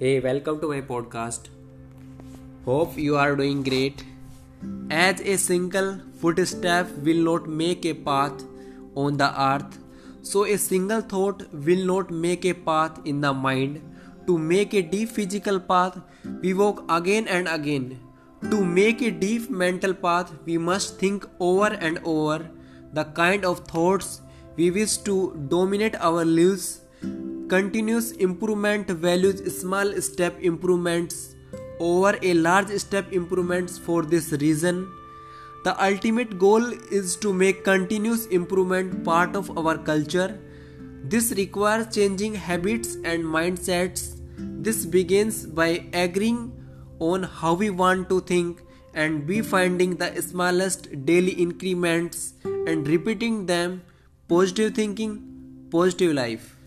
Hey, welcome to my podcast. Hope you are doing great. As a single footstep will not make a path on the earth, so a single thought will not make a path in the mind. To make a deep physical path, we walk again and again. To make a deep mental path, we must think over and over the kind of thoughts we wish to dominate our lives Continuous improvement values small step improvements over a large step improvements for this reason. The ultimate goal is to make continuous improvement part of our culture. This requires changing habits and mindsets. This begins by agreeing on how we want to think and be finding the smallest daily increments and repeating them positive thinking positive life